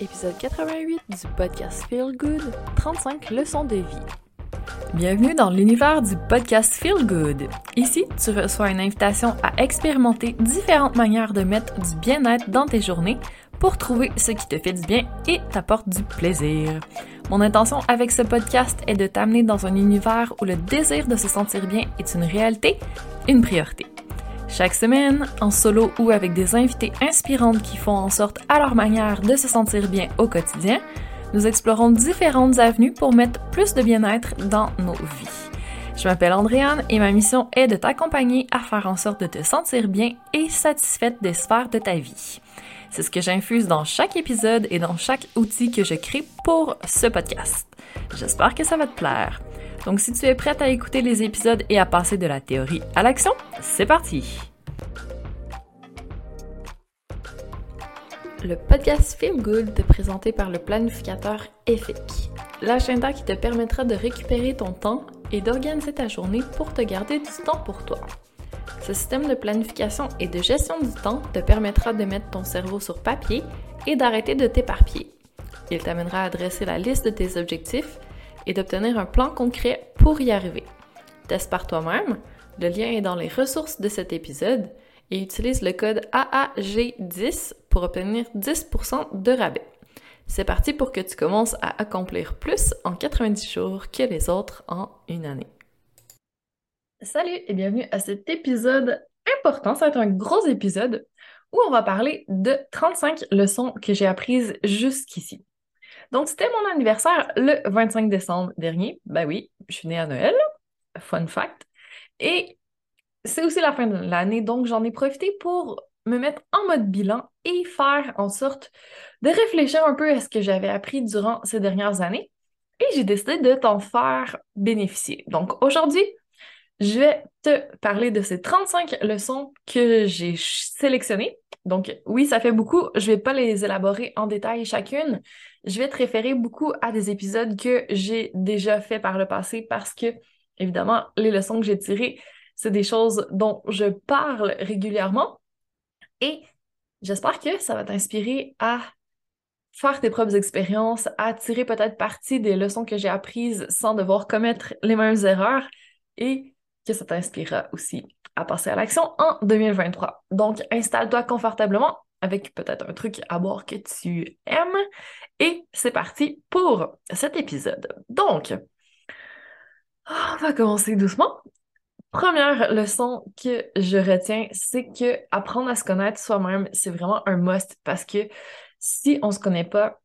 épisode 88 du podcast Feel Good, 35 leçons de vie. Bienvenue dans l'univers du podcast Feel Good. Ici, tu reçois une invitation à expérimenter différentes manières de mettre du bien-être dans tes journées pour trouver ce qui te fait du bien et t'apporte du plaisir. Mon intention avec ce podcast est de t'amener dans un univers où le désir de se sentir bien est une réalité, une priorité. Chaque semaine, en solo ou avec des invités inspirantes qui font en sorte à leur manière de se sentir bien au quotidien, nous explorons différentes avenues pour mettre plus de bien-être dans nos vies. Je m'appelle Andréane et ma mission est de t'accompagner à faire en sorte de te sentir bien et satisfaite des sphères de ta vie. C'est ce que j'infuse dans chaque épisode et dans chaque outil que je crée pour ce podcast. J'espère que ça va te plaire. Donc si tu es prête à écouter les épisodes et à passer de la théorie à l'action, c'est parti! Le podcast Feel Good est présenté par le planificateur EFIC, l'agenda qui te permettra de récupérer ton temps et d'organiser ta journée pour te garder du temps pour toi. Ce système de planification et de gestion du temps te permettra de mettre ton cerveau sur papier et d'arrêter de t'éparpiller. Il t'amènera à dresser la liste de tes objectifs et d'obtenir un plan concret pour y arriver. Teste par toi-même, le lien est dans les ressources de cet épisode et utilise le code AAG10 pour obtenir 10% de rabais. C'est parti pour que tu commences à accomplir plus en 90 jours que les autres en une année. Salut et bienvenue à cet épisode important. Ça va être un gros épisode où on va parler de 35 leçons que j'ai apprises jusqu'ici. Donc, c'était mon anniversaire le 25 décembre dernier. Ben oui, je suis née à Noël. Fun fact. Et c'est aussi la fin de l'année, donc j'en ai profité pour me mettre en mode bilan et faire en sorte de réfléchir un peu à ce que j'avais appris durant ces dernières années. Et j'ai décidé de t'en faire bénéficier. Donc aujourd'hui, je vais te parler de ces 35 leçons que j'ai sélectionnées. Donc oui, ça fait beaucoup. Je vais pas les élaborer en détail chacune. Je vais te référer beaucoup à des épisodes que j'ai déjà fait par le passé parce que, évidemment, les leçons que j'ai tirées, c'est des choses dont je parle régulièrement. Et j'espère que ça va t'inspirer à faire tes propres expériences, à tirer peut-être parti des leçons que j'ai apprises sans devoir commettre les mêmes erreurs et que ça t'inspirera aussi à passer à l'action en 2023. Donc, installe-toi confortablement avec peut-être un truc à boire que tu aimes et c'est parti pour cet épisode. Donc, on va commencer doucement. Première leçon que je retiens, c'est que apprendre à se connaître soi-même, c'est vraiment un must parce que si on se connaît pas,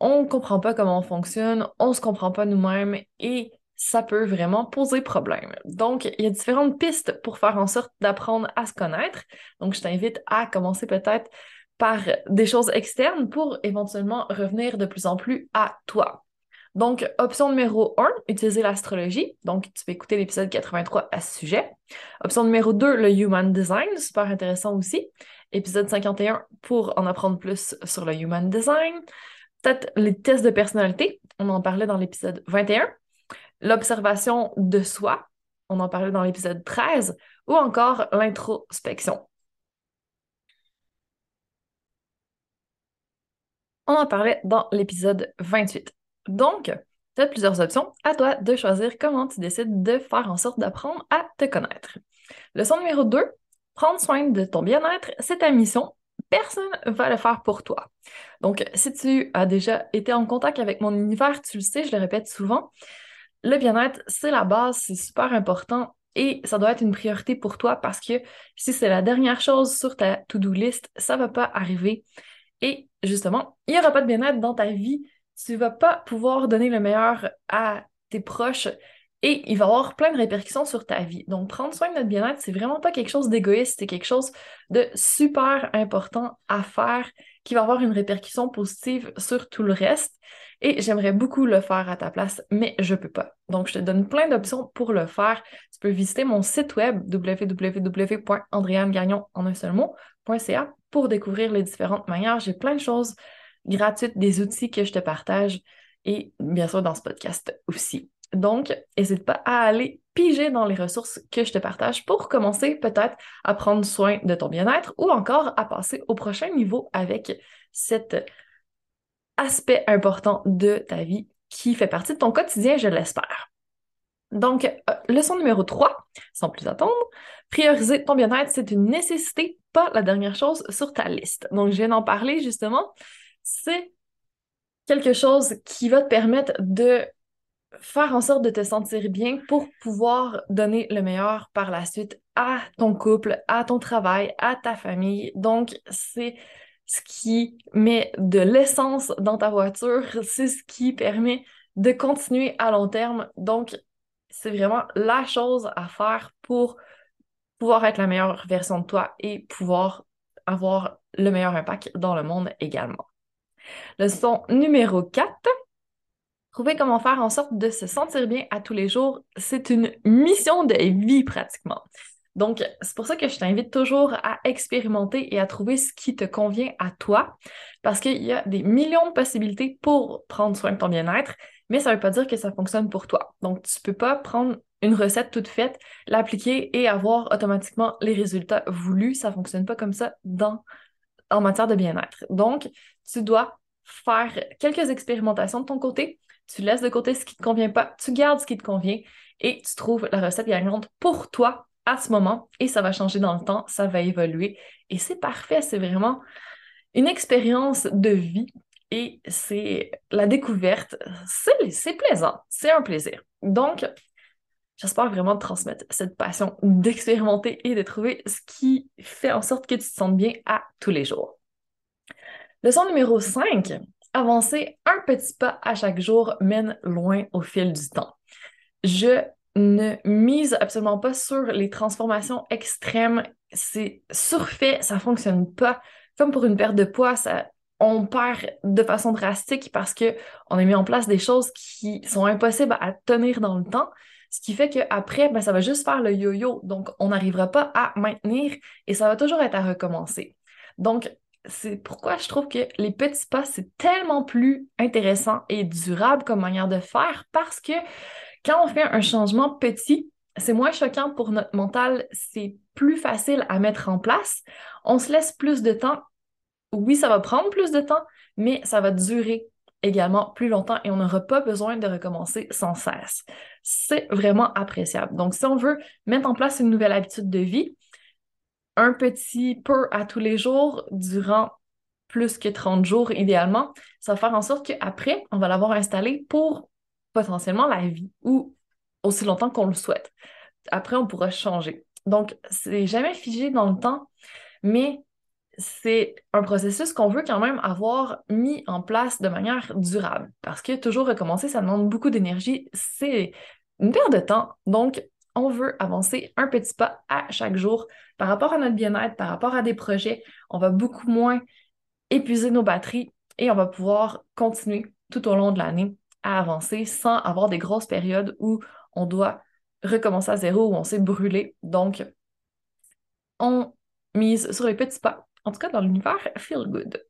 on comprend pas comment on fonctionne, on se comprend pas nous-mêmes et ça peut vraiment poser problème. Donc, il y a différentes pistes pour faire en sorte d'apprendre à se connaître. Donc, je t'invite à commencer peut-être par des choses externes pour éventuellement revenir de plus en plus à toi. Donc, option numéro 1, utiliser l'astrologie. Donc, tu peux écouter l'épisode 83 à ce sujet. Option numéro 2, le Human Design, super intéressant aussi. Épisode 51 pour en apprendre plus sur le Human Design. Peut-être les tests de personnalité, on en parlait dans l'épisode 21 l'observation de soi, on en parlait dans l'épisode 13, ou encore l'introspection. On en parlait dans l'épisode 28. Donc, tu as plusieurs options. À toi de choisir comment tu décides de faire en sorte d'apprendre à te connaître. Leçon numéro 2, prendre soin de ton bien-être, c'est ta mission. Personne ne va le faire pour toi. Donc, si tu as déjà été en contact avec mon univers, tu le sais, je le répète souvent, le bien-être, c'est la base, c'est super important et ça doit être une priorité pour toi parce que si c'est la dernière chose sur ta to-do list, ça va pas arriver. Et justement, il n'y aura pas de bien-être dans ta vie. Tu vas pas pouvoir donner le meilleur à tes proches et il va avoir plein de répercussions sur ta vie. Donc, prendre soin de notre bien-être, c'est vraiment pas quelque chose d'égoïste, c'est quelque chose de super important à faire qui va avoir une répercussion positive sur tout le reste. Et j'aimerais beaucoup le faire à ta place, mais je peux pas. Donc, je te donne plein d'options pour le faire. Tu peux visiter mon site web www.andréanegagnon en un seul pour découvrir les différentes manières. J'ai plein de choses gratuites, des outils que je te partage et bien sûr dans ce podcast aussi. Donc, n'hésite pas à aller piger dans les ressources que je te partage pour commencer peut-être à prendre soin de ton bien-être ou encore à passer au prochain niveau avec cette aspect important de ta vie qui fait partie de ton quotidien, je l'espère. Donc, euh, leçon numéro 3, sans plus attendre, prioriser ton bien-être, c'est une nécessité, pas la dernière chose sur ta liste. Donc, je viens d'en parler justement. C'est quelque chose qui va te permettre de faire en sorte de te sentir bien pour pouvoir donner le meilleur par la suite à ton couple, à ton travail, à ta famille. Donc, c'est ce qui met de l'essence dans ta voiture, c'est ce qui permet de continuer à long terme. Donc, c'est vraiment la chose à faire pour pouvoir être la meilleure version de toi et pouvoir avoir le meilleur impact dans le monde également. Leçon numéro 4. Trouver comment faire en sorte de se sentir bien à tous les jours, c'est une mission de vie pratiquement. Donc, c'est pour ça que je t'invite toujours à expérimenter et à trouver ce qui te convient à toi, parce qu'il y a des millions de possibilités pour prendre soin de ton bien-être, mais ça ne veut pas dire que ça fonctionne pour toi. Donc, tu ne peux pas prendre une recette toute faite, l'appliquer et avoir automatiquement les résultats voulus. Ça ne fonctionne pas comme ça dans, en matière de bien-être. Donc, tu dois faire quelques expérimentations de ton côté. Tu laisses de côté ce qui ne te convient pas, tu gardes ce qui te convient et tu trouves la recette gagnante pour toi à ce moment et ça va changer dans le temps, ça va évoluer et c'est parfait, c'est vraiment une expérience de vie et c'est la découverte, c'est plaisant, c'est un plaisir. Donc, j'espère vraiment transmettre cette passion d'expérimenter et de trouver ce qui fait en sorte que tu te sentes bien à tous les jours. Leçon numéro 5, avancer un petit pas à chaque jour mène loin au fil du temps. Je ne mise absolument pas sur les transformations extrêmes. C'est surfait, ça fonctionne pas. Comme pour une perte de poids, ça, on perd de façon drastique parce que on a mis en place des choses qui sont impossibles à tenir dans le temps. Ce qui fait qu'après, ben, ça va juste faire le yo-yo. Donc, on n'arrivera pas à maintenir et ça va toujours être à recommencer. Donc, c'est pourquoi je trouve que les petits pas, c'est tellement plus intéressant et durable comme manière de faire parce que quand on fait un changement petit, c'est moins choquant pour notre mental, c'est plus facile à mettre en place. On se laisse plus de temps. Oui, ça va prendre plus de temps, mais ça va durer également plus longtemps et on n'aura pas besoin de recommencer sans cesse. C'est vraiment appréciable. Donc, si on veut mettre en place une nouvelle habitude de vie, un petit peu à tous les jours durant plus que 30 jours idéalement, ça va faire en sorte qu'après, on va l'avoir installé pour potentiellement la vie ou aussi longtemps qu'on le souhaite. Après, on pourra changer. Donc, c'est jamais figé dans le temps, mais c'est un processus qu'on veut quand même avoir mis en place de manière durable. Parce que toujours recommencer, ça demande beaucoup d'énergie. C'est une perte de temps. Donc, on veut avancer un petit pas à chaque jour par rapport à notre bien-être, par rapport à des projets. On va beaucoup moins épuiser nos batteries et on va pouvoir continuer tout au long de l'année à avancer sans avoir des grosses périodes où on doit recommencer à zéro, où on s'est brûlé. Donc, on mise sur les petits pas, en tout cas dans l'univers Feel Good.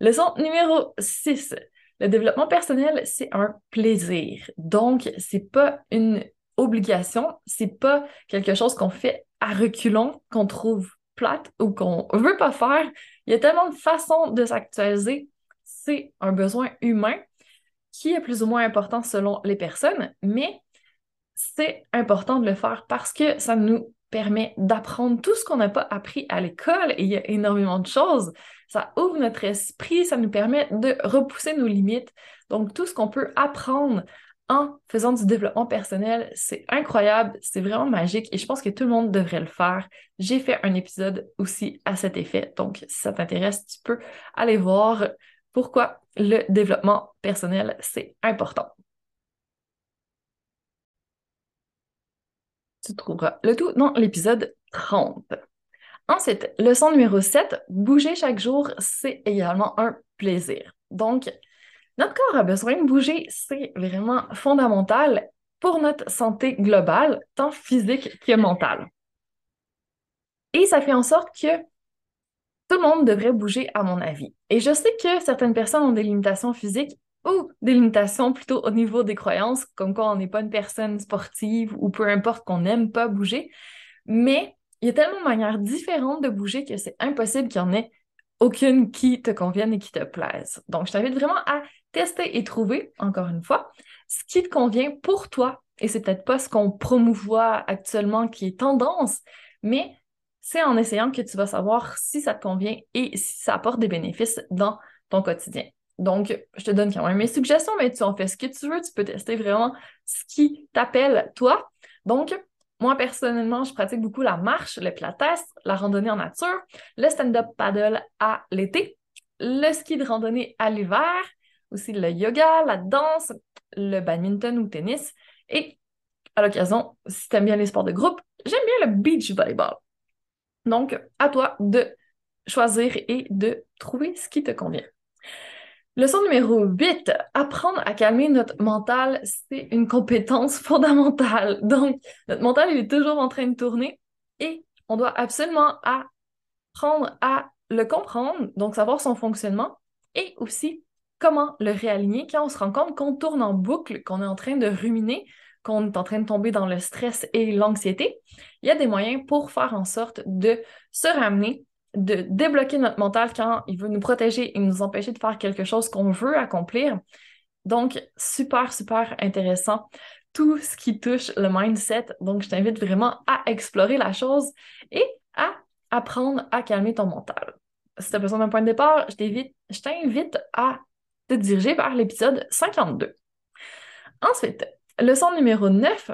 Leçon numéro 6. Le développement personnel, c'est un plaisir. Donc, c'est pas une obligation, c'est pas quelque chose qu'on fait à reculons, qu'on trouve plate ou qu'on veut pas faire. Il y a tellement de façons de s'actualiser. C'est un besoin humain qui est plus ou moins important selon les personnes, mais c'est important de le faire parce que ça nous permet d'apprendre tout ce qu'on n'a pas appris à l'école et il y a énormément de choses. Ça ouvre notre esprit, ça nous permet de repousser nos limites. Donc, tout ce qu'on peut apprendre en faisant du développement personnel, c'est incroyable, c'est vraiment magique et je pense que tout le monde devrait le faire. J'ai fait un épisode aussi à cet effet, donc si ça t'intéresse, tu peux aller voir pourquoi le développement personnel, c'est important. Tu trouveras le tout dans l'épisode 30. Ensuite, leçon numéro 7, bouger chaque jour, c'est également un plaisir. Donc, notre corps a besoin de bouger, c'est vraiment fondamental pour notre santé globale, tant physique que mentale. Et ça fait en sorte que tout le monde devrait bouger, à mon avis. Et je sais que certaines personnes ont des limitations physiques ou des limitations plutôt au niveau des croyances, comme quoi on n'est pas une personne sportive ou peu importe qu'on n'aime pas bouger. Mais il y a tellement de manières différentes de bouger que c'est impossible qu'il y en ait aucune qui te convienne et qui te plaise. Donc, je t'invite vraiment à tester et trouver, encore une fois, ce qui te convient pour toi. Et c'est peut-être pas ce qu'on promouvoit actuellement qui est tendance, mais c'est en essayant que tu vas savoir si ça te convient et si ça apporte des bénéfices dans ton quotidien. Donc, je te donne quand même mes suggestions, mais tu en fais ce que tu veux. Tu peux tester vraiment ce qui t'appelle toi. Donc, moi, personnellement, je pratique beaucoup la marche, le pilates, la randonnée en nature, le stand-up paddle à l'été, le ski de randonnée à l'hiver, aussi le yoga, la danse, le badminton ou tennis. Et à l'occasion, si tu aimes bien les sports de groupe, j'aime bien le beach volleyball. Donc, à toi de choisir et de trouver ce qui te convient. Leçon numéro 8, apprendre à calmer notre mental, c'est une compétence fondamentale. Donc, notre mental, il est toujours en train de tourner et on doit absolument apprendre à le comprendre, donc savoir son fonctionnement et aussi comment le réaligner quand on se rend compte qu'on tourne en boucle, qu'on est en train de ruminer, qu'on est en train de tomber dans le stress et l'anxiété. Il y a des moyens pour faire en sorte de se ramener de débloquer notre mental quand il veut nous protéger et nous empêcher de faire quelque chose qu'on veut accomplir. Donc, super, super intéressant. Tout ce qui touche le mindset. Donc, je t'invite vraiment à explorer la chose et à apprendre à calmer ton mental. Si tu as besoin d'un point de départ, je t'invite à te diriger vers l'épisode 52. Ensuite, leçon numéro 9,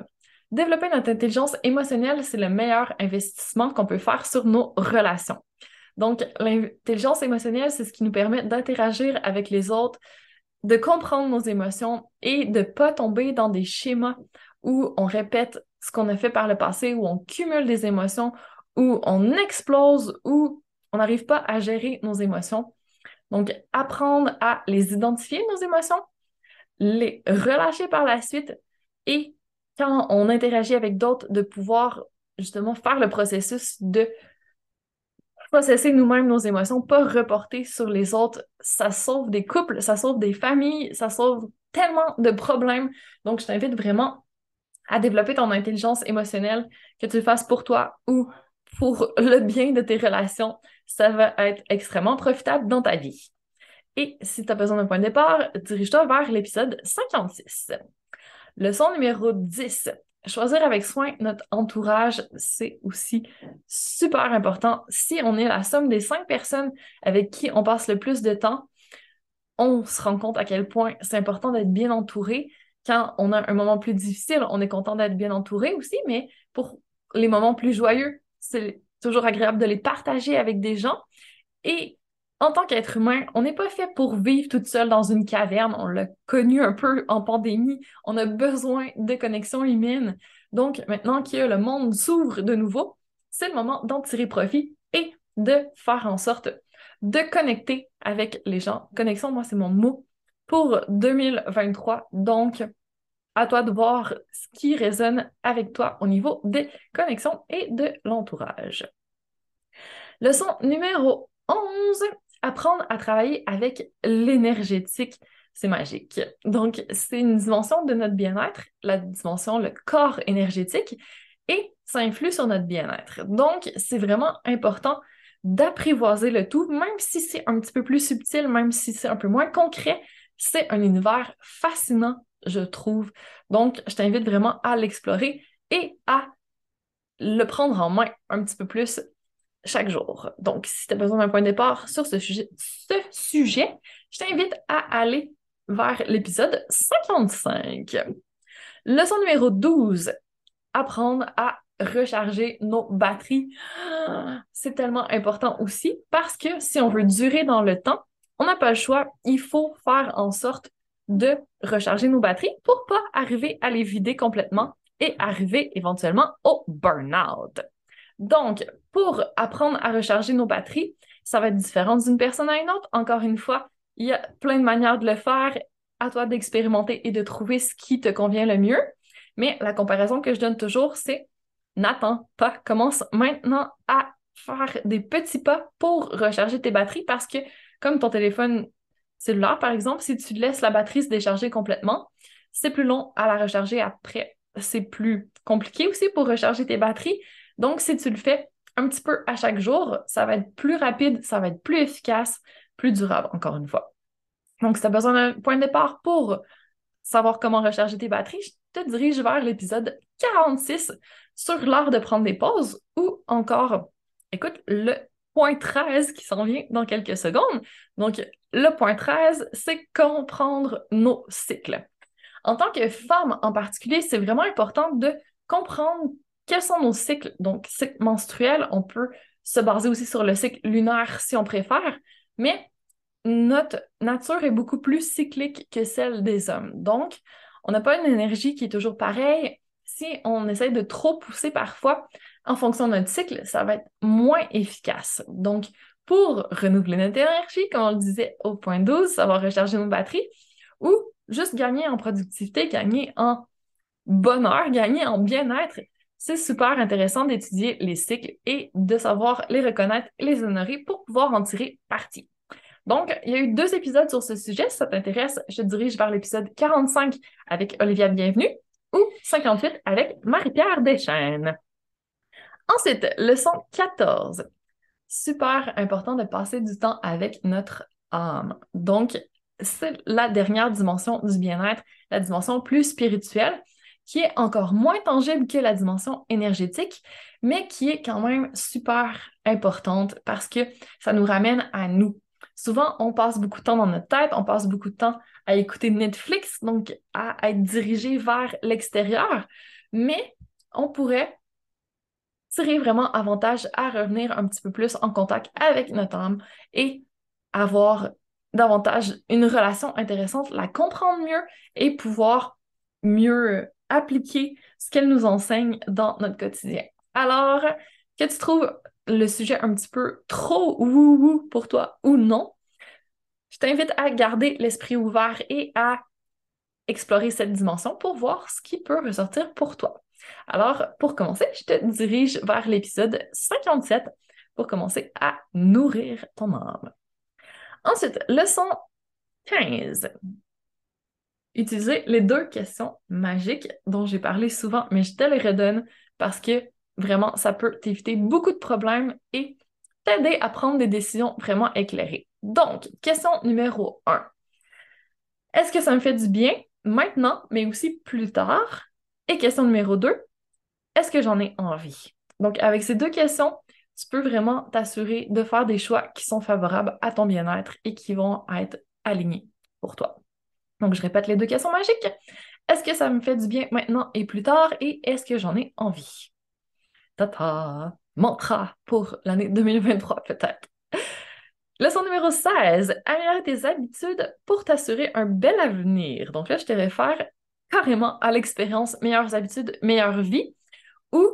Développer notre intelligence émotionnelle, c'est le meilleur investissement qu'on peut faire sur nos relations. Donc, l'intelligence émotionnelle, c'est ce qui nous permet d'interagir avec les autres, de comprendre nos émotions et de ne pas tomber dans des schémas où on répète ce qu'on a fait par le passé, où on cumule des émotions, où on explose, où on n'arrive pas à gérer nos émotions. Donc, apprendre à les identifier, nos émotions, les relâcher par la suite et quand on interagit avec d'autres, de pouvoir justement faire le processus de processer nous-mêmes nos émotions, pas reporter sur les autres. Ça sauve des couples, ça sauve des familles, ça sauve tellement de problèmes. Donc, je t'invite vraiment à développer ton intelligence émotionnelle, que tu le fasses pour toi ou pour le bien de tes relations. Ça va être extrêmement profitable dans ta vie. Et si tu as besoin d'un point de départ, dirige-toi vers l'épisode 56. Leçon numéro 10. Choisir avec soin notre entourage, c'est aussi super important. Si on est la somme des cinq personnes avec qui on passe le plus de temps, on se rend compte à quel point c'est important d'être bien entouré. Quand on a un moment plus difficile, on est content d'être bien entouré aussi, mais pour les moments plus joyeux, c'est toujours agréable de les partager avec des gens. Et en tant qu'être humain, on n'est pas fait pour vivre toute seule dans une caverne. On l'a connu un peu en pandémie. On a besoin de connexions humaines. Donc, maintenant que le monde s'ouvre de nouveau, c'est le moment d'en tirer profit et de faire en sorte de connecter avec les gens. Connexion, moi, c'est mon mot pour 2023. Donc, à toi de voir ce qui résonne avec toi au niveau des connexions et de l'entourage. Leçon numéro 11, apprendre à travailler avec l'énergétique, c'est magique. Donc, c'est une dimension de notre bien-être, la dimension, le corps énergétique, et ça influe sur notre bien-être. Donc, c'est vraiment important d'apprivoiser le tout, même si c'est un petit peu plus subtil, même si c'est un peu moins concret, c'est un univers fascinant, je trouve. Donc, je t'invite vraiment à l'explorer et à le prendre en main un petit peu plus chaque jour. Donc, si tu as besoin d'un point de départ sur ce sujet, ce je t'invite à aller vers l'épisode 55. Leçon numéro 12. Apprendre à recharger nos batteries. C'est tellement important aussi parce que si on veut durer dans le temps, on n'a pas le choix. Il faut faire en sorte de recharger nos batteries pour pas arriver à les vider complètement et arriver éventuellement au burn-out. Donc, pour apprendre à recharger nos batteries, ça va être différent d'une personne à une autre. Encore une fois, il y a plein de manières de le faire. À toi d'expérimenter et de trouver ce qui te convient le mieux. Mais la comparaison que je donne toujours, c'est n'attends pas, commence maintenant à faire des petits pas pour recharger tes batteries parce que comme ton téléphone cellulaire, par exemple, si tu laisses la batterie se décharger complètement, c'est plus long à la recharger après. C'est plus compliqué aussi pour recharger tes batteries. Donc, si tu le fais un petit peu à chaque jour, ça va être plus rapide, ça va être plus efficace, plus durable, encore une fois. Donc, si tu as besoin d'un point de départ pour savoir comment recharger tes batteries, je te dirige vers l'épisode 46 sur l'art de prendre des pauses ou encore, écoute, le point 13 qui s'en vient dans quelques secondes. Donc, le point 13, c'est comprendre nos cycles. En tant que femme en particulier, c'est vraiment important de comprendre quels sont nos cycles. Donc, cycle menstruel, on peut se baser aussi sur le cycle lunaire si on préfère, mais notre nature est beaucoup plus cyclique que celle des hommes. Donc, on n'a pas une énergie qui est toujours pareille. Si on essaie de trop pousser parfois en fonction notre cycle, ça va être moins efficace. Donc, pour renouveler notre énergie, comme on le disait au point 12, ça va recharger nos batteries, ou juste gagner en productivité, gagner en bonheur, gagner en bien-être, c'est super intéressant d'étudier les cycles et de savoir les reconnaître, les honorer pour pouvoir en tirer parti. Donc, il y a eu deux épisodes sur ce sujet. Si ça t'intéresse, je te dirige vers l'épisode 45 avec Olivia Bienvenue ou 58 avec Marie-Pierre Deschaines. Ensuite, leçon 14. Super important de passer du temps avec notre âme. Donc, c'est la dernière dimension du bien-être, la dimension plus spirituelle, qui est encore moins tangible que la dimension énergétique, mais qui est quand même super importante parce que ça nous ramène à nous. Souvent, on passe beaucoup de temps dans notre tête, on passe beaucoup de temps à écouter Netflix, donc à être dirigé vers l'extérieur, mais on pourrait tirer vraiment avantage à revenir un petit peu plus en contact avec notre âme et avoir davantage une relation intéressante, la comprendre mieux et pouvoir mieux appliquer ce qu'elle nous enseigne dans notre quotidien. Alors, que tu trouves le sujet un petit peu trop wou-wou pour toi ou non, je t'invite à garder l'esprit ouvert et à explorer cette dimension pour voir ce qui peut ressortir pour toi. Alors, pour commencer, je te dirige vers l'épisode 57 pour commencer à nourrir ton âme. Ensuite, leçon 15. Utiliser les deux questions magiques dont j'ai parlé souvent, mais je te les redonne parce que vraiment, ça peut t'éviter beaucoup de problèmes et t'aider à prendre des décisions vraiment éclairées. Donc, question numéro 1. Est-ce que ça me fait du bien maintenant, mais aussi plus tard? Et question numéro 2, est-ce que j'en ai envie? Donc, avec ces deux questions, tu peux vraiment t'assurer de faire des choix qui sont favorables à ton bien-être et qui vont être alignés pour toi. Donc, je répète les deux questions magiques. Est-ce que ça me fait du bien maintenant et plus tard? Et est-ce que j'en ai envie? Tata! Mantra pour l'année 2023 peut-être. Leçon numéro 16, améliorer tes habitudes pour t'assurer un bel avenir. Donc là, je te réfère carrément à l'expérience Meilleures habitudes, meilleure vie, où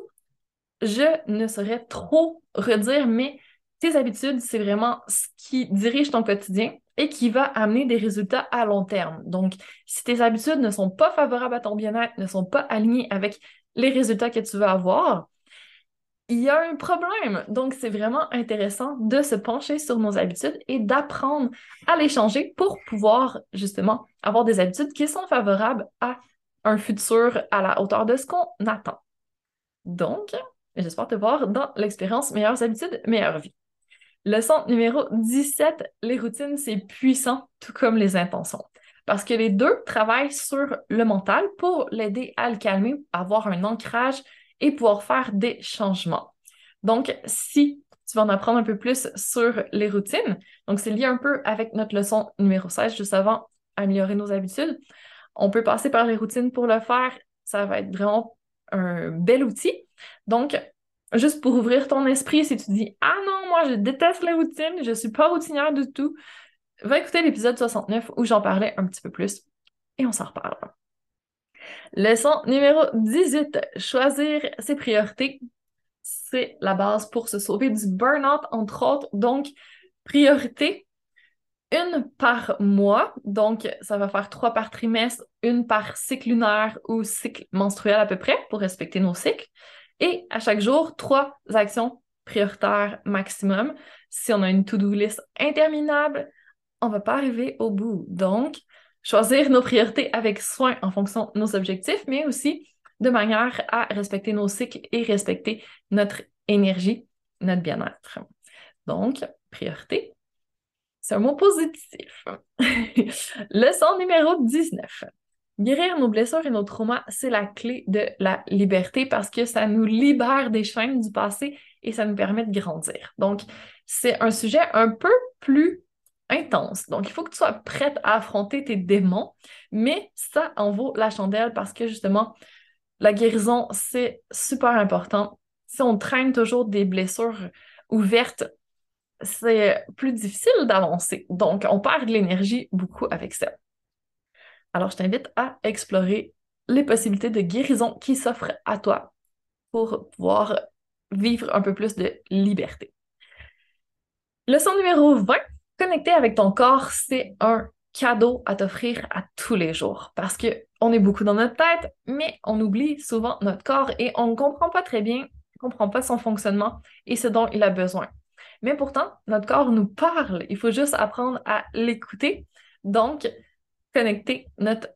je ne saurais trop redire, mais tes habitudes, c'est vraiment ce qui dirige ton quotidien et qui va amener des résultats à long terme. Donc, si tes habitudes ne sont pas favorables à ton bien-être, ne sont pas alignées avec les résultats que tu veux avoir, il y a un problème. Donc, c'est vraiment intéressant de se pencher sur nos habitudes et d'apprendre à les changer pour pouvoir justement avoir des habitudes qui sont favorables à un futur à la hauteur de ce qu'on attend. Donc, j'espère te voir dans l'expérience Meilleures habitudes, meilleure vie. Leçon numéro 17, les routines, c'est puissant, tout comme les intentions. Parce que les deux travaillent sur le mental pour l'aider à le calmer, avoir un ancrage et pouvoir faire des changements. Donc, si tu vas en apprendre un peu plus sur les routines, donc c'est lié un peu avec notre leçon numéro 16, juste avant améliorer nos habitudes. On peut passer par les routines pour le faire. Ça va être vraiment un bel outil. Donc, juste pour ouvrir ton esprit, si tu dis Ah non, moi je déteste les routines, je suis pas routinière du tout, va écouter l'épisode 69 où j'en parlais un petit peu plus et on s'en reparle. Leçon numéro 18, choisir ses priorités. C'est la base pour se sauver du burn-out, entre autres. Donc, priorité, une par mois. Donc, ça va faire trois par trimestre, une par cycle lunaire ou cycle menstruel à peu près pour respecter nos cycles. Et à chaque jour, trois actions prioritaires maximum. Si on a une to-do list interminable, on va pas arriver au bout. Donc, choisir nos priorités avec soin en fonction de nos objectifs, mais aussi de manière à respecter nos cycles et respecter notre énergie notre bien-être. Donc, priorité, c'est un mot positif. Leçon numéro 19. Guérir nos blessures et nos traumas, c'est la clé de la liberté parce que ça nous libère des chaînes du passé et ça nous permet de grandir. Donc, c'est un sujet un peu plus intense. Donc, il faut que tu sois prête à affronter tes démons, mais ça en vaut la chandelle parce que justement, la guérison, c'est super important. Si on traîne toujours des blessures ouvertes, c'est plus difficile d'avancer. Donc, on perd de l'énergie beaucoup avec ça. Alors, je t'invite à explorer les possibilités de guérison qui s'offrent à toi pour pouvoir vivre un peu plus de liberté. Leçon numéro 20, connecter avec ton corps, c'est un cadeau à t'offrir à tous les jours parce que on est beaucoup dans notre tête, mais on oublie souvent notre corps et on ne comprend pas très bien, on comprend pas son fonctionnement et ce dont il a besoin. Mais pourtant, notre corps nous parle. Il faut juste apprendre à l'écouter. Donc, connecter notre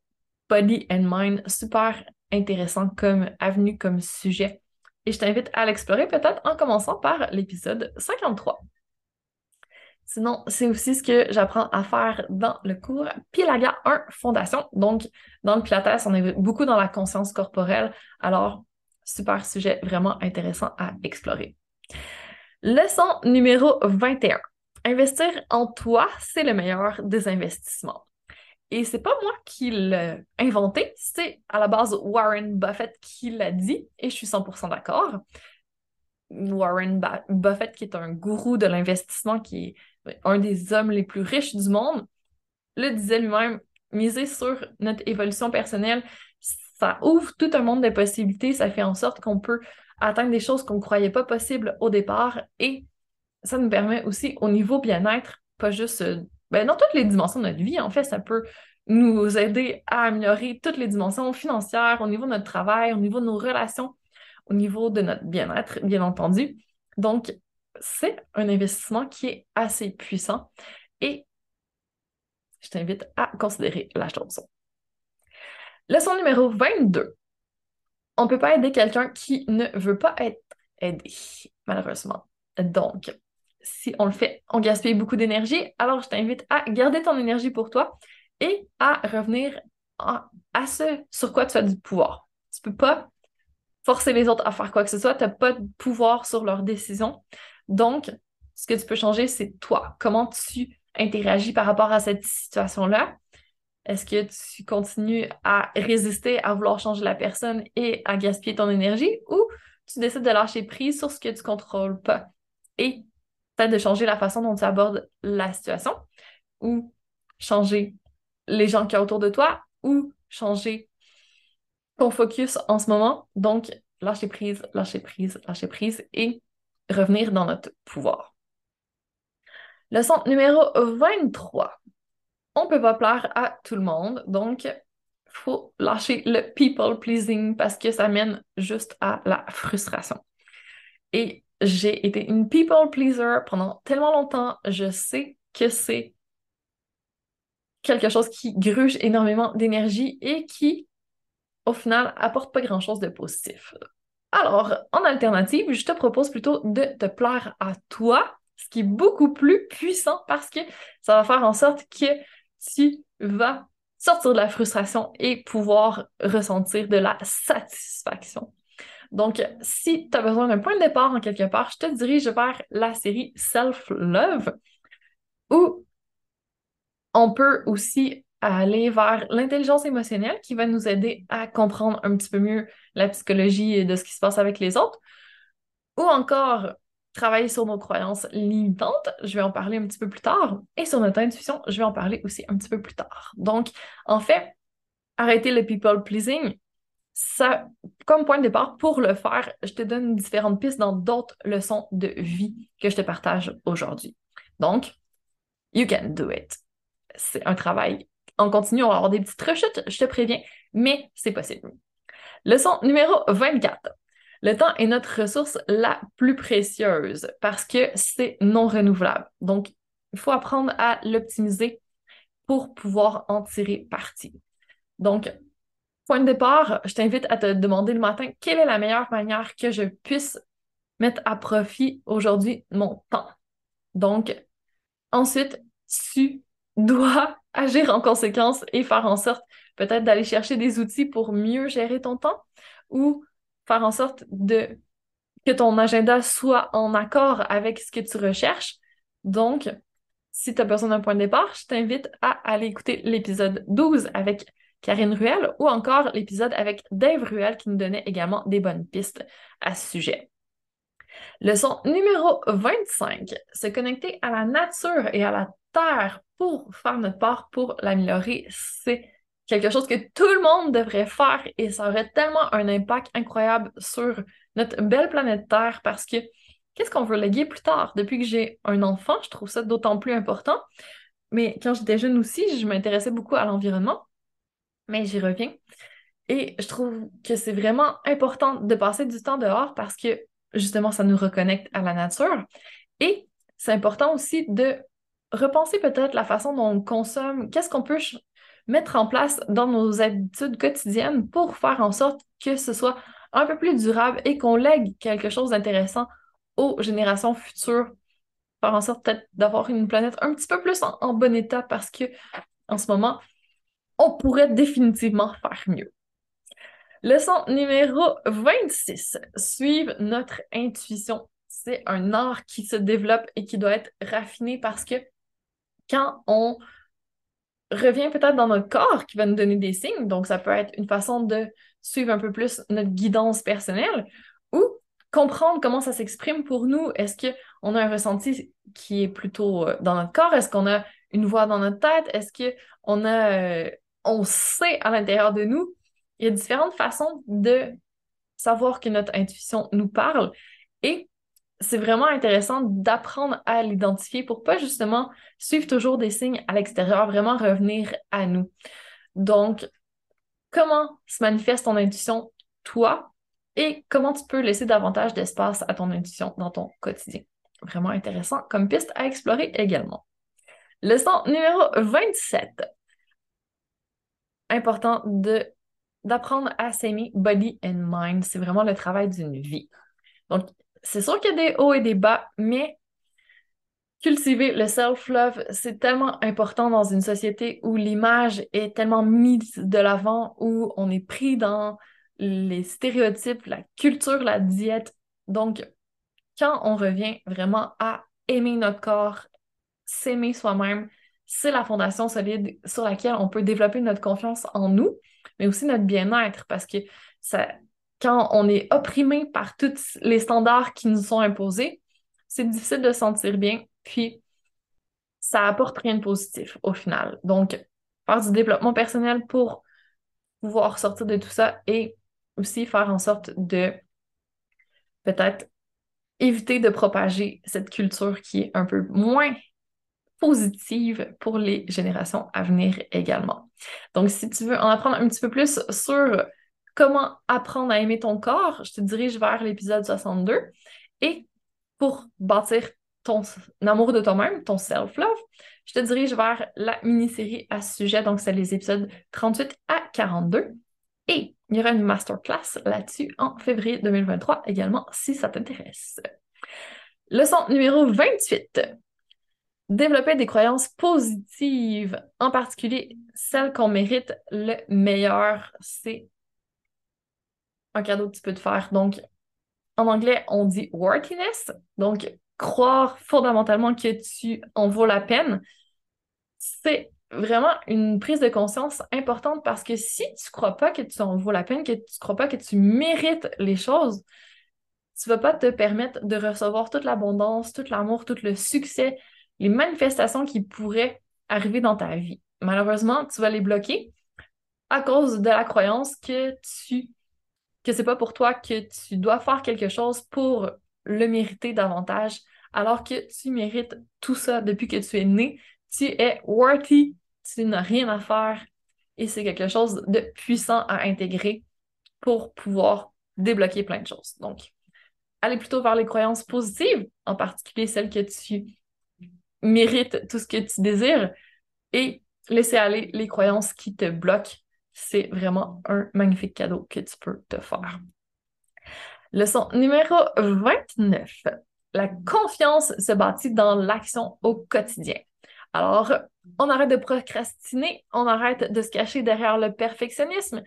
body and mind, super intéressant comme avenue, comme sujet. Et je t'invite à l'explorer peut-être en commençant par l'épisode 53. Sinon, c'est aussi ce que j'apprends à faire dans le cours Pilaga 1 Fondation. Donc, dans le Pilates, on est beaucoup dans la conscience corporelle. Alors, super sujet vraiment intéressant à explorer. Leçon numéro 21. Investir en toi, c'est le meilleur des investissements. Et c'est pas moi qui l'ai inventé, c'est à la base Warren Buffett qui l'a dit, et je suis 100% d'accord. Warren Buffett, qui est un gourou de l'investissement, qui est un des hommes les plus riches du monde, le disait lui-même, miser sur notre évolution personnelle, ça ouvre tout un monde de possibilités, ça fait en sorte qu'on peut atteindre des choses qu'on ne croyait pas possibles au départ, et ça nous permet aussi au niveau bien-être, pas juste euh, ben, dans toutes les dimensions de notre vie, en fait, ça peut nous aider à améliorer toutes les dimensions financières, au niveau de notre travail, au niveau de nos relations, au niveau de notre bien-être, bien entendu. Donc, c'est un investissement qui est assez puissant et je t'invite à considérer la chose. Leçon numéro 22. On ne peut pas aider quelqu'un qui ne veut pas être aidé, malheureusement. Donc, si on le fait, on gaspille beaucoup d'énergie. Alors, je t'invite à garder ton énergie pour toi et à revenir à, ce sur quoi tu as du pouvoir. Tu peux pas forcer les autres à faire quoi que ce soit. Tu n'as pas de pouvoir sur leurs décisions. Donc, ce que tu peux changer, c'est toi. Comment tu interagis par rapport à cette situation-là? Est-ce que tu continues à résister, à vouloir changer la personne et à gaspiller ton énergie ou tu décides de lâcher prise sur ce que tu contrôles pas? Et de changer la façon dont tu abordes la situation ou changer les gens qui sont autour de toi ou changer ton focus en ce moment. Donc, lâcher prise, lâcher prise, lâcher prise et revenir dans notre pouvoir. Leçon numéro 23. On peut pas plaire à tout le monde, donc faut lâcher le people pleasing parce que ça mène juste à la frustration. Et j'ai été une people pleaser pendant tellement longtemps. Je sais que c'est quelque chose qui gruge énormément d'énergie et qui, au final, apporte pas grand-chose de positif. Alors, en alternative, je te propose plutôt de te plaire à toi, ce qui est beaucoup plus puissant parce que ça va faire en sorte que tu vas sortir de la frustration et pouvoir ressentir de la satisfaction. Donc, si tu as besoin d'un point de départ en quelque part, je te dirige vers la série Self-Love, où on peut aussi aller vers l'intelligence émotionnelle qui va nous aider à comprendre un petit peu mieux la psychologie de ce qui se passe avec les autres, ou encore travailler sur nos croyances limitantes, je vais en parler un petit peu plus tard, et sur notre intuition, je vais en parler aussi un petit peu plus tard. Donc, en fait, arrêter le people pleasing, ça, comme point de départ, pour le faire, je te donne différentes pistes dans d'autres leçons de vie que je te partage aujourd'hui. Donc, you can do it. C'est un travail en continu, on va avoir des petites rechutes, je te préviens, mais c'est possible. Leçon numéro 24. Le temps est notre ressource la plus précieuse parce que c'est non renouvelable. Donc, il faut apprendre à l'optimiser pour pouvoir en tirer parti. Donc, Point de départ, je t'invite à te demander le matin quelle est la meilleure manière que je puisse mettre à profit aujourd'hui mon temps? Donc, ensuite, tu dois agir en conséquence et faire en sorte peut-être d'aller chercher des outils pour mieux gérer ton temps ou faire en sorte que ton agenda soit en accord avec ce que tu recherches. Donc, si tu as besoin d'un point de départ, je t'invite à aller écouter l'épisode 12 avec Karine Ruel ou encore l'épisode avec Dave Ruel qui nous donnait également des bonnes pistes à ce sujet. Leçon numéro 25, se connecter à la nature et à la terre pour faire notre part pour l'améliorer, c'est quelque chose que tout le monde devrait faire et ça aurait tellement un impact incroyable sur notre belle planète Terre parce que qu'est-ce qu'on veut léguer plus tard? Depuis que j'ai un enfant, je trouve ça d'autant plus important. Mais quand j'étais jeune aussi, je m'intéressais beaucoup à l'environnement, mais j'y reviens. Et je trouve que c'est vraiment important de passer du temps dehors parce que justement, ça nous reconnecte à la nature. Et c'est important aussi de repenser peut-être la façon dont on consomme, qu'est-ce qu'on peut mettre en place dans nos habitudes quotidiennes pour faire en sorte que ce soit un peu plus durable et qu'on lègue quelque chose d'intéressant aux générations futures, faire en sorte peut-être d'avoir une planète un petit peu plus en, bon état parce que en ce moment, on pourrait définitivement faire mieux. Leçon numéro 26. Suivre notre intuition. C'est un art qui se développe et qui doit être raffiné parce que quand on revient peut-être dans notre corps qui va nous donner des signes, donc ça peut être une façon de suivre un peu plus notre guidance personnelle ou comprendre comment ça s'exprime pour nous. Est-ce qu'on a un ressenti qui est plutôt euh, dans notre corps? Est-ce qu'on a une voix dans notre tête? Est-ce qu'on a, euh, on sait à l'intérieur de nous? Il y a différentes façons de savoir que notre intuition nous parle et c'est vraiment intéressant d'apprendre à l'identifier pour pas justement suivre toujours des signes à l'extérieur, vraiment revenir à nous. Donc, comment se manifeste ton intuition, toi, et comment tu peux laisser davantage d'espace à ton intuition dans ton quotidien? Vraiment intéressant comme piste à explorer également. Leçon numéro 27. Important de d'apprendre à s'aimer body and mind. C'est vraiment le travail d'une vie. Donc, c'est sûr qu'il y a des hauts et des bas, mais cultiver le self-love, c'est tellement important dans une société où l'image est tellement mise de l'avant, où on est pris dans les stéréotypes, la culture, la diète. Donc, quand on revient vraiment à aimer notre corps, s'aimer soi-même, c'est la fondation solide sur laquelle on peut développer notre confiance en nous, mais aussi notre bien-être parce que ça, quand on est opprimé par tous les standards qui nous sont imposés, c'est difficile de se sentir bien, puis ça apporte rien de positif au final. Donc, faire du développement personnel pour pouvoir sortir de tout ça et aussi faire en sorte de peut-être éviter de propager cette culture qui est un peu moins positive pour les générations à venir également. Donc, si tu veux en apprendre un petit peu plus sur comment apprendre à aimer ton corps, je te dirige vers l'épisode 62. Et pour bâtir ton amour de toi-même, ton self-love, je te dirige vers la mini-série à ce sujet. Donc, c'est les épisodes 38 à 42. Et il y aura une masterclass là-dessus en février 2023 également, si ça t'intéresse. Leçon numéro 28. Développer des croyances positives, en particulier celles qu'on mérite le meilleur. Un cadeau que tu peux te faire. Donc, en anglais, on dit worthiness. Donc, croire fondamentalement que tu en vaut la peine. C'est vraiment une prise de conscience importante parce que si tu crois pas que tu en vaut la peine, que tu crois pas que tu mérites les choses, tu vas pas te permettre de recevoir toute l'abondance, tout l'amour, tout le succès, les manifestations qui pourraient arriver dans ta vie. Malheureusement, tu vas les bloquer à cause de la croyance que tu que c'est pas pour toi que tu dois faire quelque chose pour le mériter davantage, alors que tu mérites tout ça depuis que tu es né. Tu es worthy, tu n'as rien à faire et c'est quelque chose de puissant à intégrer pour pouvoir débloquer plein de choses. Donc, allez plutôt vers les croyances positives, en particulier celles que tu mérites tout ce que tu désires et laisser aller les croyances qui te bloquent c'est vraiment un magnifique cadeau que tu peux te faire. Leçon numéro 29. La confiance se bâtit dans l'action au quotidien. Alors, on arrête de procrastiner, on arrête de se cacher derrière le perfectionnisme.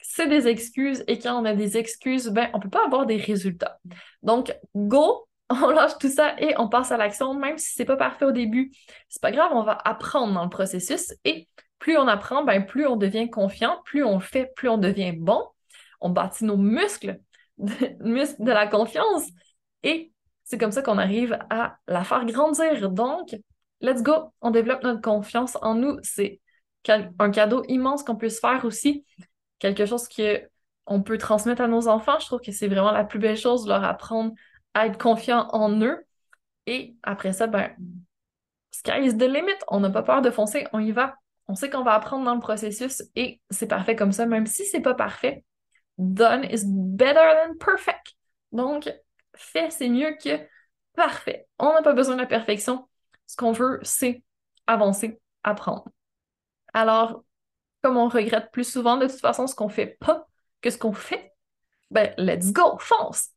C'est des excuses et quand on a des excuses, ben, on peut pas avoir des résultats. Donc, go, on lâche tout ça et on passe à l'action, même si c'est pas parfait au début. C'est pas grave, on va apprendre dans le processus et plus on apprend, ben, plus on devient confiant, plus on fait, plus on devient bon. On bâtit nos muscles, muscles de la confiance et c'est comme ça qu'on arrive à la faire grandir. Donc, let's go, on développe notre confiance en nous. C'est un cadeau immense qu'on peut se faire aussi, quelque chose qu'on peut transmettre à nos enfants. Je trouve que c'est vraiment la plus belle chose, de leur apprendre à être confiant en eux. Et après ça, ben, sky is the limit. On n'a pas peur de foncer, on y va. On sait qu'on va apprendre dans le processus et c'est parfait comme ça, même si c'est pas parfait. Done is better than perfect. Donc, fait, c'est mieux que parfait. On n'a pas besoin de la perfection. Ce qu'on veut, c'est avancer, apprendre. Alors, comme on regrette plus souvent de toute façon ce qu'on fait pas que ce qu'on fait, ben, let's go, fonce!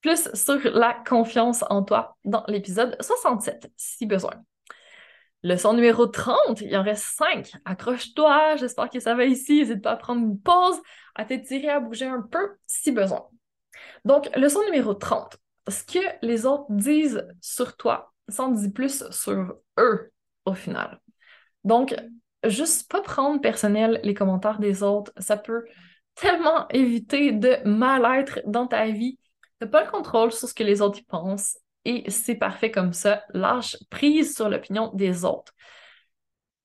Plus sur la confiance en toi dans l'épisode 67, si besoin. Leçon numéro 30, il en reste 5. Accroche-toi, j'espère que ça va ici. N'hésite pas à prendre une pause, à t'étirer, à bouger un peu si besoin. Donc, leçon numéro 30. Ce que les autres disent sur toi s'en dit plus sur eux au final. Donc, juste pas prendre personnel les commentaires des autres, ça peut tellement éviter de mal-être dans ta vie. T'as pas le contrôle sur ce que les autres y pensent et c'est parfait comme ça. Lâche prise sur l'opinion des autres.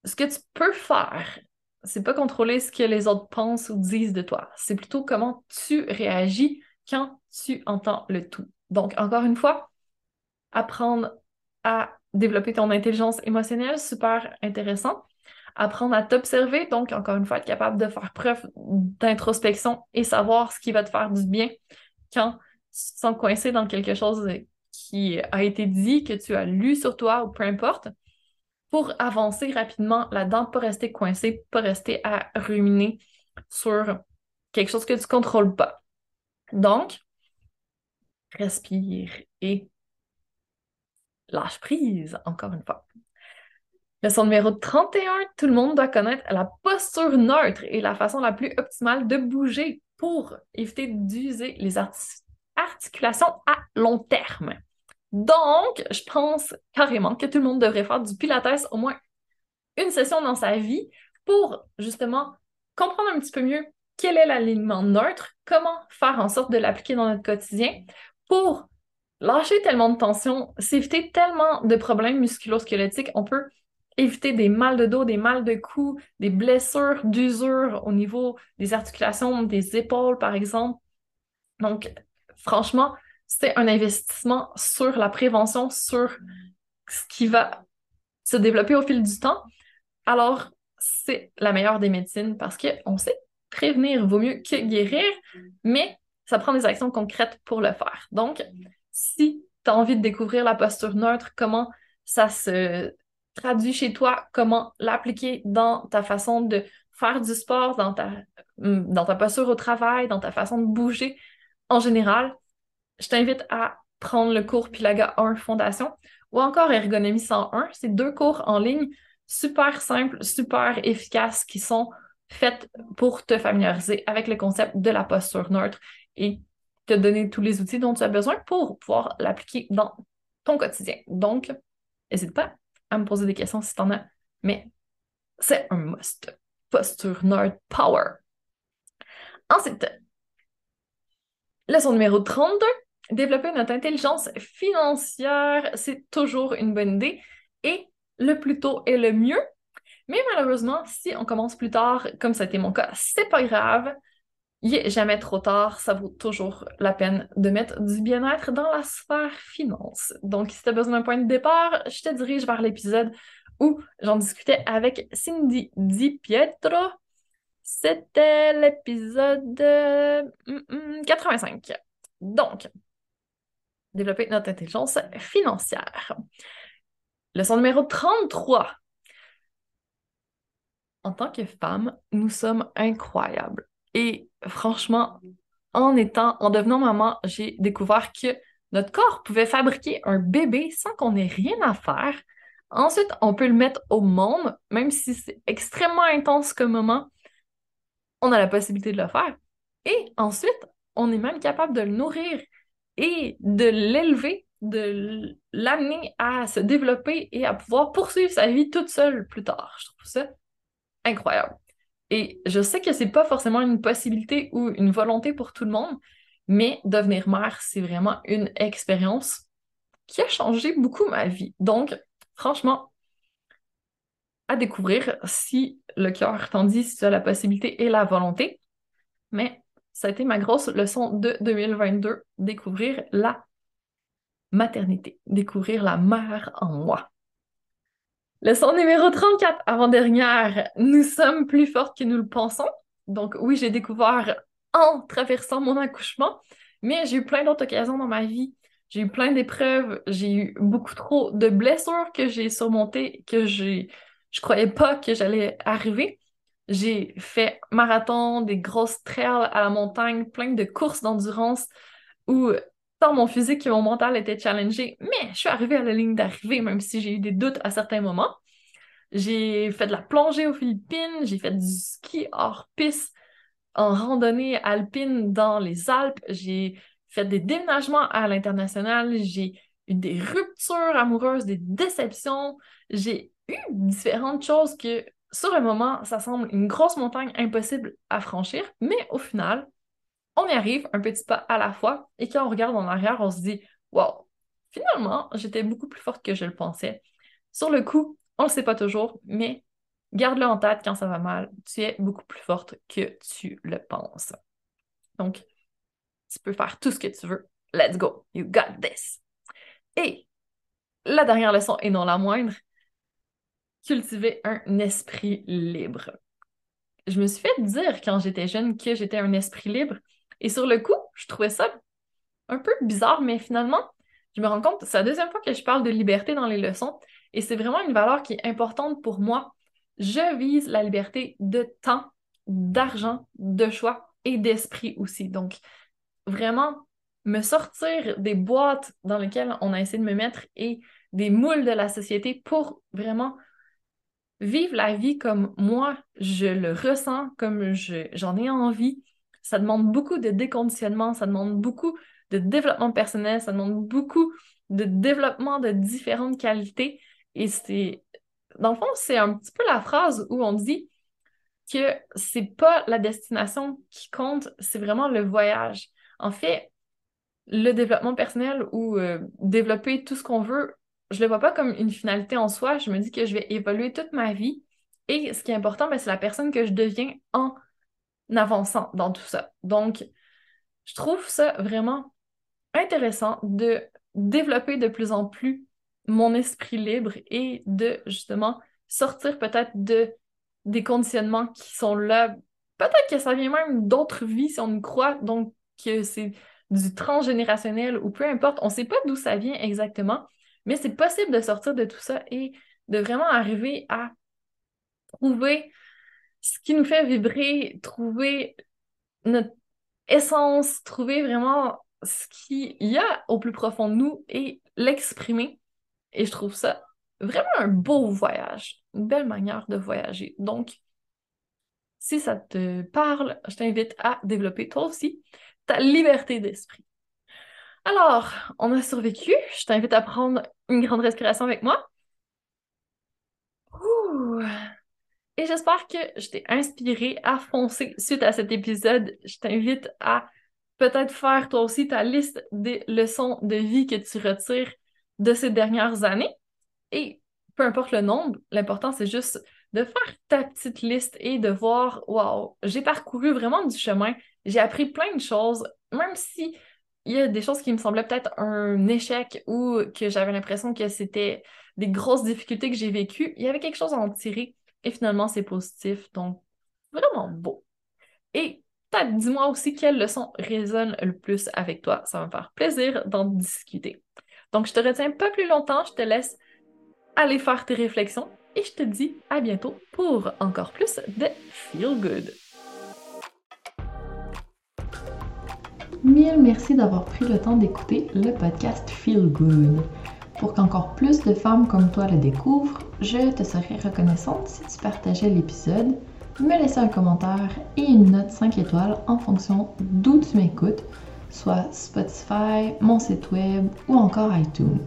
Ce que tu peux faire, c'est pas contrôler ce que les autres pensent ou disent de toi. C'est plutôt comment tu réagis quand tu entends le tout. Donc, encore une fois, apprendre à développer ton intelligence émotionnelle, super intéressant. Apprendre à t'observer, donc encore une fois, être capable de faire preuve d'introspection et savoir ce qui va te faire du bien quand tu te sens coincé dans quelque chose qui a été dit, que tu as lu sur toi ou peu importe, pour avancer rapidement là-dedans, pas rester coincé, pas rester à ruminer sur quelque chose que tu ne contrôles pas. Donc, respire et lâche prise, encore une fois. Leçon numéro 31, tout le monde doit connaître la posture neutre et la façon la plus optimale de bouger pour éviter d'user les articulations à long terme. Donc, je pense carrément que tout le monde devrait faire du Pilates au moins une session dans sa vie pour justement comprendre un petit peu mieux quel est l'alignement neutre, comment faire en sorte de l'appliquer dans notre quotidien pour lâcher tellement de tension, s'éviter tellement de problèmes musculo-squelettiques, on peut éviter des mal de dos, des mal de cou, des blessures d'usure au niveau des articulations, des épaules, par exemple. Donc, franchement, c'est un investissement sur la prévention, sur ce qui va se développer au fil du temps. Alors, c'est la meilleure des médecines parce qu'on sait prévenir vaut mieux que guérir, mais ça prend des actions concrètes pour le faire. Donc, si tu as envie de découvrir la posture neutre, comment ça se traduit chez toi, comment l'appliquer dans ta façon de faire du sport, dans ta, dans ta posture au travail, dans ta façon de bouger en général, je t'invite à prendre le cours Pilaga 1 Fondation ou encore Ergonomie 101. C'est deux cours en ligne super simples, super efficaces qui sont faits pour te familiariser avec le concept de la posture neutre et te donner tous les outils dont tu as besoin pour pouvoir l'appliquer dans ton quotidien. Donc, n'hésite pas à me poser des questions si tu en as, mais c'est un must. Posture Nerd Power. Ensuite, leçon numéro 32, développer notre intelligence financière, c'est toujours une bonne idée et le plus tôt est le mieux. Mais malheureusement, si on commence plus tard, comme ça a été mon cas, c'est pas grave. Il n'est jamais trop tard, ça vaut toujours la peine de mettre du bien-être dans la sphère finance. Donc, si tu as besoin d'un point de départ, je te dirige vers l'épisode où j'en discutais avec Cindy Di Pietro. C'était l'épisode 85. Donc, développer notre intelligence financière. Leçon numéro 33. En tant que femme, nous sommes incroyables. Et franchement, en étant, en devenant maman, j'ai découvert que notre corps pouvait fabriquer un bébé sans qu'on ait rien à faire. Ensuite, on peut le mettre au monde, même si c'est extrêmement intense comme moment, on a la possibilité de le faire. Et ensuite, on est même capable de le nourrir et de l'élever, de l'amener à se développer et à pouvoir poursuivre sa vie toute seule plus tard. Je trouve ça incroyable. Et je sais que c'est pas forcément une possibilité ou une volonté pour tout le monde, mais devenir mère, c'est vraiment une expérience qui a changé beaucoup ma vie. Donc, franchement, à découvrir si le cœur t'en dit, si tu as la possibilité et la volonté. Mais ça a été ma grosse leçon de 2022, découvrir la maternité, découvrir la mère en moi. Leçon numéro 34, avant-dernière, nous sommes plus fortes que nous le pensons. Donc oui, j'ai découvert en traversant mon accouchement, mais j'ai eu plein d'autres occasions dans ma vie. J'ai eu plein d'épreuves, j'ai eu beaucoup trop de blessures que j'ai surmontées, que j'ai, je croyais pas que j'allais arriver. J'ai fait marathon, des grosses trails à la montagne, plein de courses d'endurance où tant mon physique que mon mental étaient challengés, mais je suis arrivée à la ligne d'arrivée, même si j'ai eu des doutes à certains moments. J'ai fait de la plongée aux Philippines, j'ai fait du ski hors piste en randonnée alpine dans les Alpes, j'ai fait des déménagements à l'international, j'ai eu des ruptures amoureuses, des déceptions, j'ai eu différentes choses que sur le moment, ça semble une grosse montagne impossible à franchir, mais au final, on y arrive un petit pas à la fois et quand on regarde en arrière, on se dit Wow, finalement, j'étais beaucoup plus forte que je le pensais. Sur le coup, on le sait pas toujours, mais garde-le en tête quand ça va mal. Tu es beaucoup plus forte que tu le penses. Donc, tu peux faire tout ce que tu veux. Let's go. You got this. Et la dernière leçon, et non la moindre, cultiver un esprit libre. Je me suis fait dire quand j'étais jeune que j'étais un esprit libre. Et sur le coup, je trouvais ça un peu bizarre, mais finalement, je me rends compte, c'est la deuxième fois que je parle de liberté dans les leçons, et c'est vraiment une valeur qui est importante pour moi. Je vise la liberté de temps, d'argent, de choix et d'esprit aussi. Donc, vraiment, me sortir des boîtes dans lesquelles on a essayé de me mettre et des moules de la société pour vraiment vivre la vie comme moi, je le ressens, comme j'en ai envie, ça demande beaucoup de déconditionnement, ça demande beaucoup de développement personnel, ça demande beaucoup de développement de différentes qualités. Et c'est, dans le fond, c'est un petit peu la phrase où on dit que c'est pas la destination qui compte, c'est vraiment le voyage. En fait, le développement personnel ou euh, développer tout ce qu'on veut, je le vois pas comme une finalité en soi. Je me dis que je vais évoluer toute ma vie. Et ce qui est important, ben, c'est la personne que je deviens en avançant dans tout ça. Donc, je trouve ça vraiment intéressant de développer de plus en plus mon esprit libre et de justement sortir peut-être de des conditionnements qui sont là. Peut-être que ça vient même d'autres vies si on y croit, donc que c'est du transgénérationnel ou peu importe, on ne sait pas d'où ça vient exactement, mais c'est possible de sortir de tout ça et de vraiment arriver à trouver ce qui nous fait vibrer, trouver notre essence, trouver vraiment ce qu'il y a au plus profond de nous et l'exprimer. Et je trouve ça vraiment un beau voyage, une belle manière de voyager. Donc, si ça te parle, je t'invite à développer toi aussi ta liberté d'esprit. Alors, on a survécu. Je t'invite à prendre une grande respiration avec moi. Et j'espère que je t'ai inspiré à foncer suite à cet épisode. Je t'invite à peut-être faire toi aussi ta liste des leçons de vie que tu retires de ces dernières années. Et peu importe le nombre, l'important c'est juste de faire ta petite liste et de voir, waouh, j'ai parcouru vraiment du chemin, j'ai appris plein de choses, même si il y a des choses qui me semblaient peut-être un échec ou que j'avais l'impression que c'était des grosses difficultés que j'ai vécues, il y avait quelque chose à en tirer. Et finalement, c'est positif. Donc, vraiment beau. Et dis-moi aussi quelle leçon résonne le plus avec toi. Ça va me faire plaisir d'en discuter. Donc, je te retiens pas plus longtemps. Je te laisse aller faire tes réflexions et je te dis à bientôt pour encore plus de Feel Good. Mille merci d'avoir pris le temps d'écouter le podcast Feel Good. Pour qu'encore plus de femmes comme toi le découvrent, je te serais reconnaissante si tu partageais l'épisode, me laissais un commentaire et une note 5 étoiles en fonction d'où tu m'écoutes, soit Spotify, mon site web ou encore iTunes.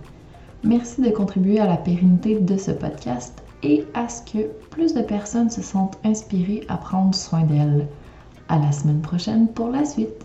Merci de contribuer à la pérennité de ce podcast et à ce que plus de personnes se sentent inspirées à prendre soin d'elles. À la semaine prochaine pour la suite.